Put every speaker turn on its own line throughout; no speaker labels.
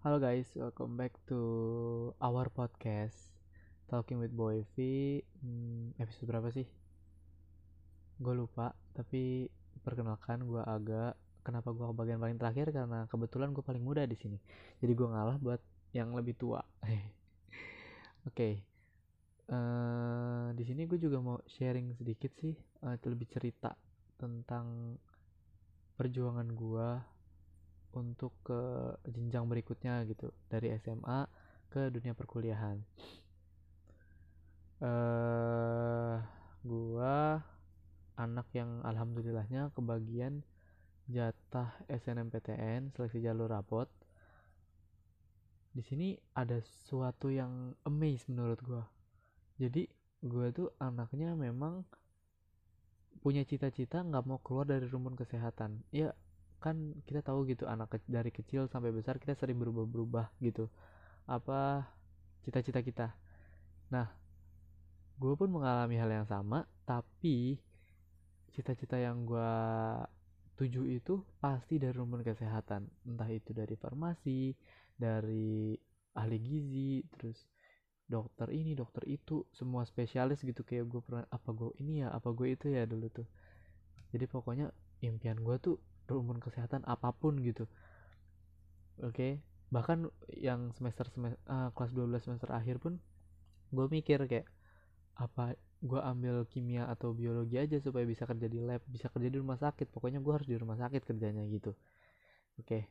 Halo guys, welcome back to our podcast Talking with Boy V hmm, Episode berapa sih? Gue lupa, tapi perkenalkan gue agak Kenapa gue bagian paling terakhir? Karena kebetulan gue paling muda di sini. Jadi gue ngalah buat yang lebih tua. Oke, okay. uh, di sini gue juga mau sharing sedikit sih, uh, lebih cerita tentang perjuangan gue untuk ke jenjang berikutnya gitu dari SMA ke dunia perkuliahan. Eh uh, gua anak yang alhamdulillahnya kebagian jatah SNMPTN seleksi jalur rapot. Di sini ada sesuatu yang amaze menurut gua. Jadi gua tuh anaknya memang punya cita-cita nggak mau keluar dari rumpun kesehatan. Ya kan kita tahu gitu anak ke dari kecil sampai besar kita sering berubah-berubah gitu. Apa cita-cita kita? Nah gue pun mengalami hal yang sama tapi cita-cita yang gue tuju itu pasti dari rumpun kesehatan. Entah itu dari farmasi dari ahli gizi terus dokter ini dokter itu semua spesialis gitu. Kayak gue pernah apa gue ini ya? Apa gue itu ya? Dulu tuh. Jadi pokoknya impian gue tuh rumpun kesehatan apa pun gitu oke okay? bahkan yang semester semester uh, kelas 12 semester akhir pun gue mikir kayak apa gue ambil kimia atau biologi aja supaya bisa kerja di lab bisa kerja di rumah sakit pokoknya gue harus di rumah sakit kerjanya gitu oke okay.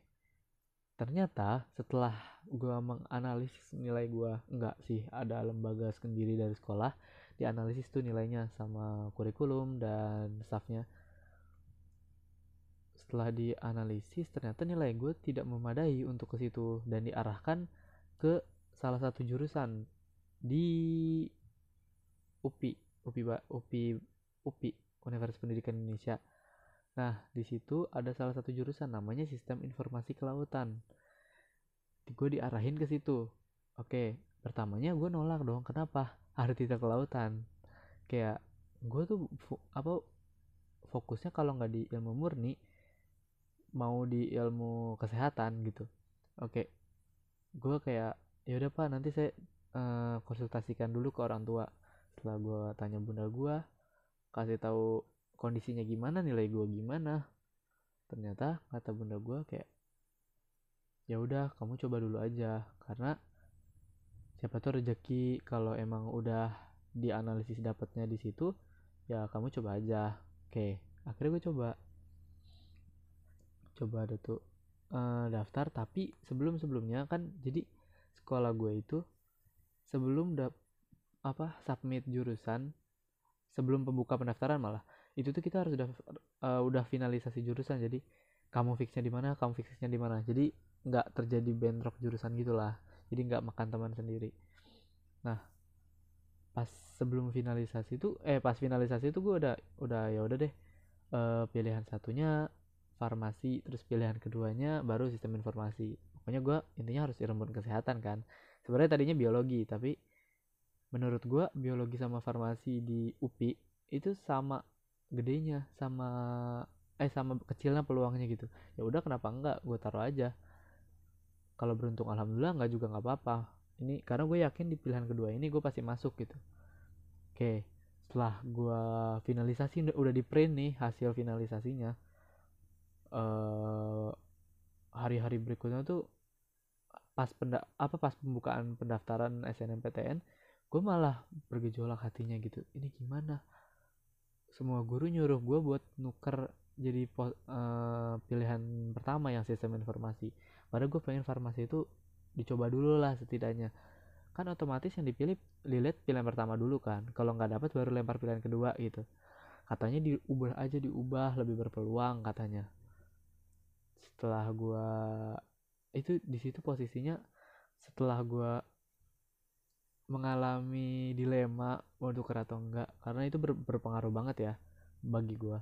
ternyata setelah gue menganalisis nilai gue enggak sih ada lembaga sendiri dari sekolah dianalisis tuh nilainya sama kurikulum dan staffnya setelah dianalisis ternyata nilai gue tidak memadai untuk ke situ dan diarahkan ke salah satu jurusan di UPI UPI UPI UPI Universitas Pendidikan Indonesia. Nah di situ ada salah satu jurusan namanya Sistem Informasi Kelautan. Gue diarahin ke situ. Oke pertamanya gue nolak dong kenapa? Arti kelautan. Kayak gue tuh apa fokusnya kalau nggak di ilmu murni mau di ilmu kesehatan gitu. Oke. Gue kayak ya udah pak nanti saya uh, konsultasikan dulu ke orang tua. Setelah gue tanya bunda gue kasih tahu kondisinya gimana nilai gue gimana. Ternyata kata bunda gue kayak ya udah kamu coba dulu aja. Karena siapa tuh rezeki kalau emang udah dianalisis dapatnya di situ ya kamu coba aja. Oke. Akhirnya gue coba coba ada tuh uh, daftar. Tapi sebelum sebelumnya kan jadi sekolah gue itu sebelum dap apa submit jurusan sebelum pembuka pendaftaran malah itu tuh kita harus udah uh, udah finalisasi jurusan. Jadi kamu fixnya di mana kamu fixnya di mana. Jadi nggak terjadi bentrok jurusan gitulah. Jadi nggak makan teman sendiri. Nah pas sebelum finalisasi itu eh pas finalisasi itu gue udah udah ya udah deh uh, pilihan satunya farmasi terus pilihan keduanya baru sistem informasi. Pokoknya gue intinya harus ilmu kesehatan kan. Sebenarnya tadinya biologi tapi menurut gue biologi sama farmasi di UPI itu sama gedenya sama eh sama kecilnya peluangnya gitu. Ya udah kenapa enggak? Gue taruh aja. Kalau beruntung alhamdulillah enggak juga nggak apa-apa. Ini karena gue yakin di pilihan kedua ini gue pasti masuk gitu. Oke setelah gue finalisasi udah, udah di print nih hasil finalisasinya eh, hari-hari berikutnya tuh pas penda apa pas pembukaan pendaftaran SNMPTN gue malah bergejolak hatinya gitu. Ini gimana? Semua guru nyuruh gue buat nuker jadi uh, pilihan pertama yang sistem informasi. Padahal gue pengen farmasi itu dicoba dulu lah setidaknya. Kan otomatis yang dipilih dilihat pilihan pertama dulu kan. Kalau nggak dapat baru lempar pilihan kedua gitu. Katanya diubah aja diubah lebih berpeluang katanya setelah gue itu di situ posisinya setelah gue mengalami dilema mau tukar atau enggak karena itu ber, berpengaruh banget ya bagi gue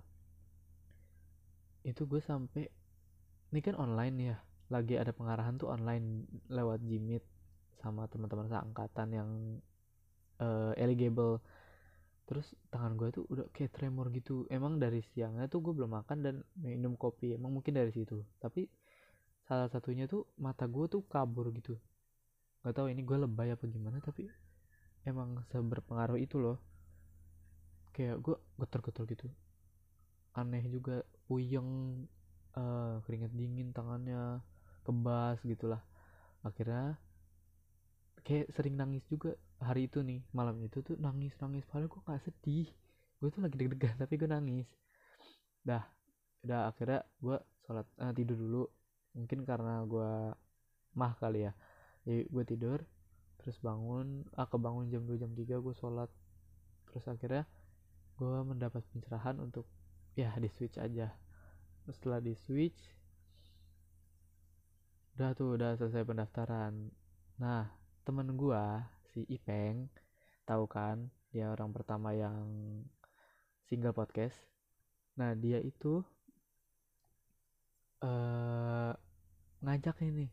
itu gue sampai ini kan online ya lagi ada pengarahan tuh online lewat Jimit sama teman-teman seangkatan yang uh, eligible terus tangan gue tuh udah kayak tremor gitu. Emang dari siangnya tuh gue belum makan dan minum kopi. Emang mungkin dari situ. Tapi salah satunya tuh mata gue tuh kabur gitu. Nggak tahu ini gue lebay apa gimana tapi emang seberpengaruh itu loh. Kayak gue getar-getar gitu. Aneh juga. Puyeng uh, keringet dingin tangannya kebas gitulah. Akhirnya kayak sering nangis juga hari itu nih malam itu tuh nangis nangis. Padahal gue gak sedih. Gue tuh lagi deg-degan tapi gue nangis. Dah udah akhirnya gue sholat uh, tidur dulu. Mungkin karena gue mah kali ya. Jadi gue tidur terus bangun ah kebangun jam 2 jam 3 gue sholat. Terus akhirnya gue mendapat pencerahan untuk ya di switch aja. Setelah di switch udah tuh udah selesai pendaftaran. Nah temen gue si Ipeng tahu kan dia orang pertama yang single podcast. Nah dia itu uh, ngajak ini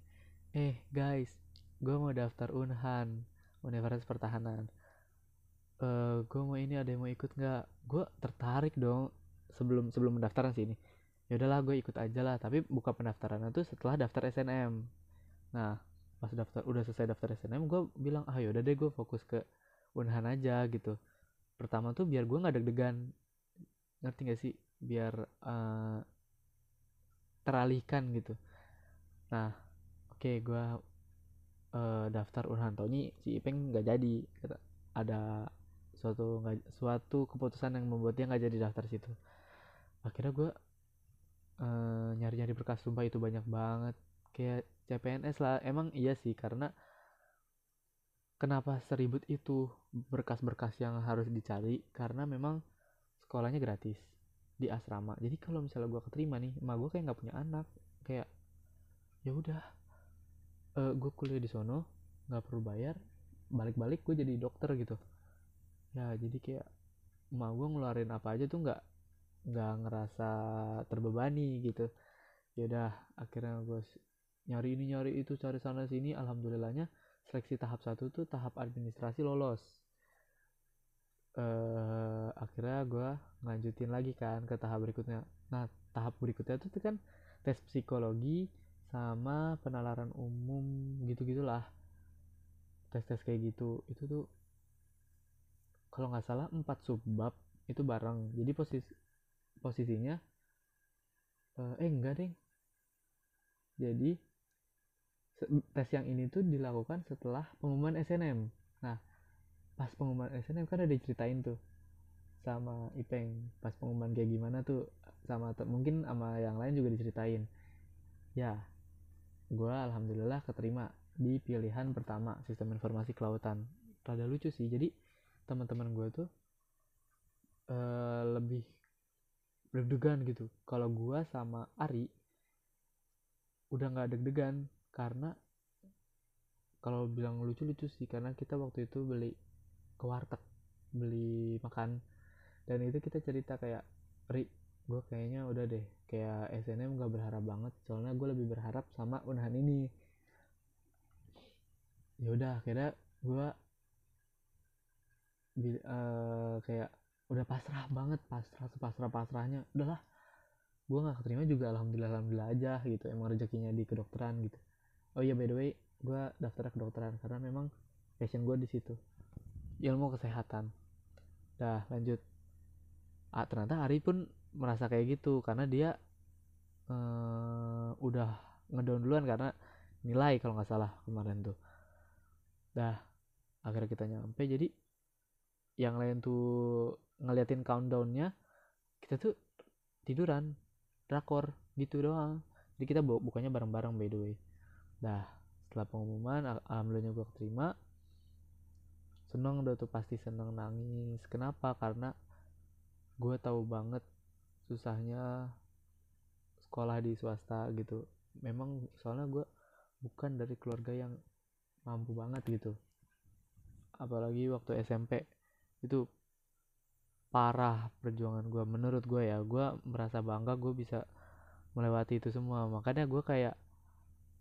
eh guys gue mau daftar Unhan Universitas Pertahanan. Uh, eh, gue mau ini ada yang mau ikut nggak? Gue tertarik dong sebelum sebelum pendaftaran sih ya udahlah gue ikut aja lah. Tapi buka pendaftaran itu setelah daftar SNM nah pas daftar udah selesai daftar SNM gue bilang ah yaudah deh gue fokus ke Unhan aja gitu. Pertama tuh biar gue nggak deg-degan. Ngerti gak sih? Biar uh, teralihkan gitu. Nah oke okay, gue uh, daftar Unhan Tony si Ipeng nggak jadi ada suatu gak, suatu keputusan yang membuat dia nggak jadi daftar situ. Akhirnya gue uh, nyari-nyari berkas sumpah itu banyak banget kayak CPNS lah. Emang iya sih karena kenapa seribut itu berkas-berkas yang harus dicari? Karena memang sekolahnya gratis di asrama. Jadi kalau misalnya gue keterima nih emak gue kayak nggak punya anak. Kayak ya udah uh, eh, gue kuliah di sono nggak perlu bayar balik-balik gue jadi dokter gitu. Ya jadi kayak emak gue ngeluarin apa aja tuh nggak nggak ngerasa terbebani gitu. Ya udah akhirnya gue nyari ini nyari itu cari sana sini. Alhamdulillahnya seleksi tahap satu tuh tahap administrasi lolos. Uh, akhirnya gue ngelanjutin lagi kan ke tahap berikutnya. Nah tahap berikutnya tuh kan tes psikologi sama penalaran umum gitu gitulah tes tes kayak gitu. Itu tuh kalau nggak salah empat subbab itu bareng. Jadi posisi posisinya uh, eh enggak deh. Jadi tes yang ini tuh dilakukan setelah pengumuman SNM nah pas pengumuman SNM kan ada diceritain tuh sama Ipeng pas pengumuman kayak gimana tuh sama mungkin sama yang lain juga diceritain. Ya gue alhamdulillah keterima di pilihan pertama sistem informasi kelautan. Rada lucu sih jadi teman-teman gue tuh uh, lebih deg-degan gitu. Kalau gue sama Ari udah nggak deg-degan karena kalau bilang lucu-lucu sih karena kita waktu itu beli ke warteg beli makan. Dan itu kita cerita kayak Ri gue kayaknya udah deh kayak SNM gak berharap banget soalnya gue lebih berharap sama unahan ini. Ya udah akhirnya gue uh, kayak udah pasrah banget pasrah pasrah pasrahnya. Udahlah gue nggak keterima juga alhamdulillah alhamdulillah aja gitu emang rezekinya di kedokteran gitu oh iya by the way gue daftar kedokteran karena memang passion gue di situ. Ilmu kesehatan. Dah lanjut. Ah, ternyata Ari pun merasa kayak gitu karena dia uh, udah ngedown duluan karena nilai kalau nggak salah kemarin tuh. Dah akhirnya kita nyampe. Jadi yang lain tuh ngeliatin countdownnya kita tuh tiduran drakor gitu doang. Jadi kita bukannya bareng-bareng by the way dah setelah pengumuman alhamdulillah gue keterima. Seneng udah tuh pasti seneng nangis. Kenapa? Karena gue tahu banget susahnya sekolah di swasta gitu. Memang soalnya gue bukan dari keluarga yang mampu banget gitu. Apalagi waktu SMP itu parah perjuangan gue menurut gue ya gue merasa bangga gue bisa melewati itu semua. Makanya gue kayak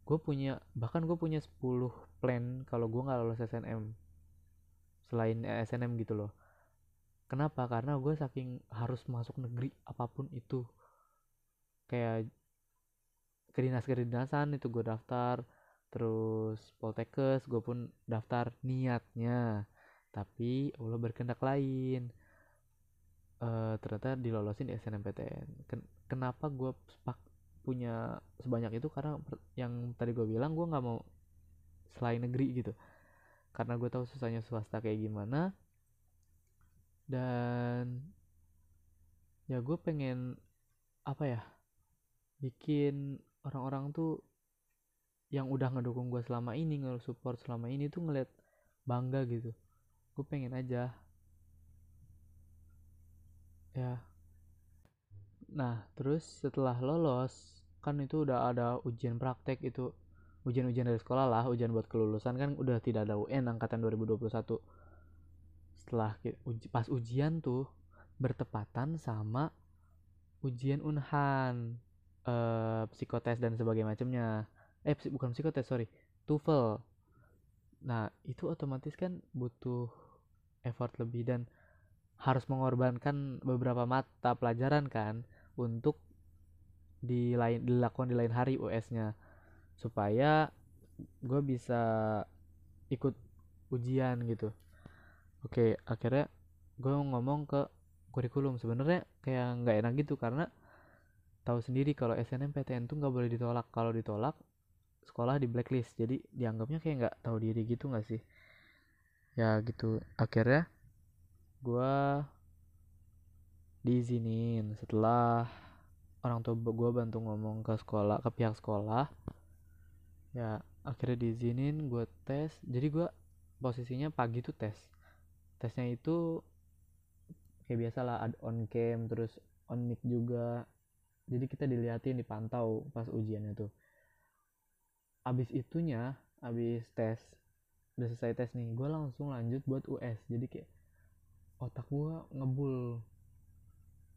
gue punya bahkan gue punya 10 plan kalau gue nggak lulus SNM selain SNM gitu loh. Kenapa? Karena gue saking harus masuk negeri apa pun itu. Kayak ke dinas kedinasan itu gue daftar terus poltekes gue pun daftar niatnya. Tapi Allah berkehendak lain. Uh, ternyata dilolosin di SNMPTN Ken kenapa gue punya sebanyak itu karena yang tadi gue bilang gue nggak mau selain negeri gitu. Karena gue tahu susahnya swasta kayak gimana. Dan ya gue pengen apa ya bikin orang-orang tuh yang udah ngedukung gue selama ini nge-support selama ini tuh ngeliat bangga gitu. Gue pengen aja. Ya nah terus setelah lolos kan itu udah ada ujian praktek itu. Ujian-ujian dari sekolah lah ujian buat kelulusan kan udah tidak ada UN angkatan 2021 setelah uji, pas ujian tuh bertepatan sama ujian unhan eh, psikotes dan sebagainya macamnya. Eh bukan psikotes sorry TOEFL. Nah itu otomatis kan butuh effort lebih dan harus mengorbankan beberapa mata pelajaran kan untuk di lain dilakukan di lain hari US-nya supaya gue bisa ikut ujian gitu. Oke akhirnya gue ngomong ke kurikulum. Sebenarnya kayak nggak enak gitu karena tahu sendiri kalau SNMPTN tuh nggak boleh ditolak. Kalau ditolak sekolah di blacklist. Jadi dianggapnya kayak nggak tahu diri gitu nggak sih? Ya gitu. Akhirnya gue diizinin. Setelah orang tua gue bantu ngomong ke sekolah ke pihak sekolah ya akhirnya diizinin gue tes. Jadi gue posisinya pagi tuh tes. Tesnya itu kayak biasa lah ada on cam terus on mic juga. Jadi kita diliatin dipantau pas ujiannya tuh. Abis itunya abis tes udah selesai tes nih gue langsung lanjut buat US jadi kayak otak gue ngebul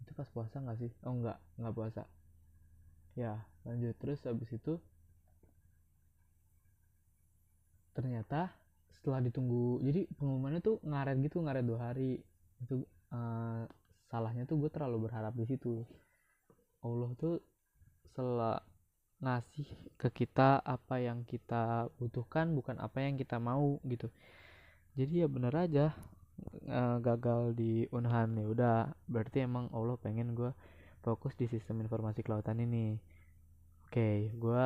itu pas puasa nggak sih? Oh nggak. Nggak puasa. Ya lanjut. Terus abis itu ternyata setelah ditunggu jadi pengumumannya tuh ngaret gitu ngaret dua hari. Itu uh, salahnya tuh gue terlalu berharap di situ. Allah tuh sel ngasih ke kita apa yang kita butuhkan bukan apa yang kita mau gitu. Jadi ya bener aja e, gagal di unhan ya udah berarti emang Allah pengen gue fokus di sistem informasi kelautan ini. Oke gue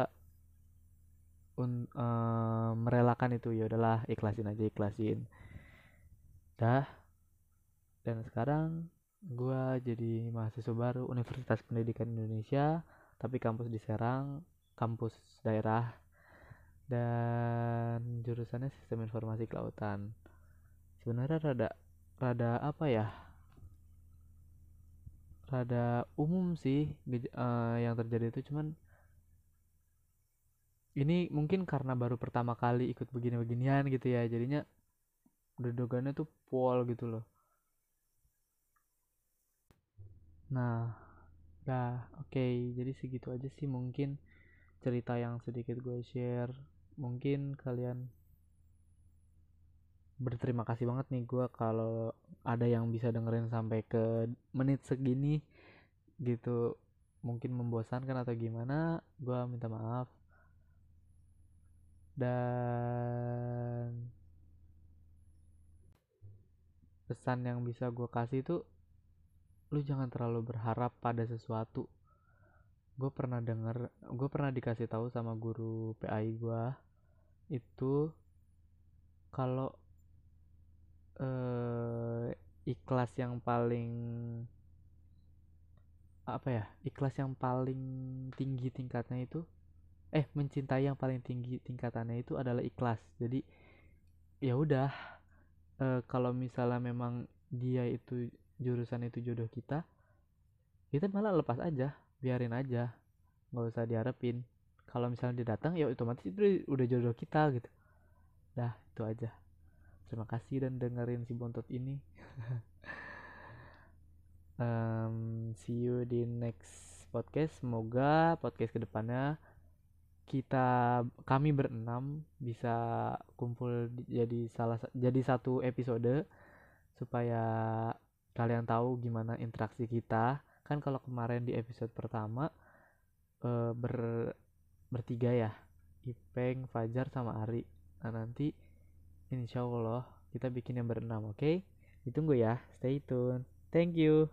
un, e, merelakan itu. Ya udahlah ikhlasin aja ikhlasin. Dah. Dan sekarang gue jadi mahasiswa baru Universitas Pendidikan Indonesia tapi kampus di Serang kampus daerah dan jurusannya sistem informasi kelautan sebenarnya rada rada apa ya rada umum sih uh, yang terjadi itu cuman ini mungkin karena baru pertama kali ikut begini-beginian gitu ya jadinya udah tuh pol gitu loh nah Nah, oke, okay. jadi segitu aja sih mungkin cerita yang sedikit gue share. Mungkin kalian berterima kasih banget nih gue kalau ada yang bisa dengerin sampai ke menit segini gitu. Mungkin membosankan atau gimana, gue minta maaf. Dan pesan yang bisa gue kasih itu lu jangan terlalu berharap pada sesuatu gue pernah denger gue pernah dikasih tahu sama guru PAI gue itu kalau eh, ikhlas yang paling apa ya ikhlas yang paling tinggi tingkatnya itu eh mencintai yang paling tinggi tingkatannya itu adalah ikhlas. Jadi ya udah e, kalau misalnya memang dia itu jurusan itu jodoh kita kita malah lepas aja biarin aja nggak usah diharapin. Kalau misalnya dia datang ya otomatis itu udah jodoh kita gitu. Dah itu aja terima kasih dan dengerin si bontot ini. Um, see you di next podcast. Semoga podcast ke depannya kita kami berenam bisa kumpul jadi salah jadi satu episode supaya kalian tahu gimana interaksi kita. Kan kalau kemarin di episode pertama e, ber bertiga ya. Ipeng, Fajar sama Ari. Nah nanti insya Allah kita bikin yang berenam oke okay? ditunggu ya stay tune thank you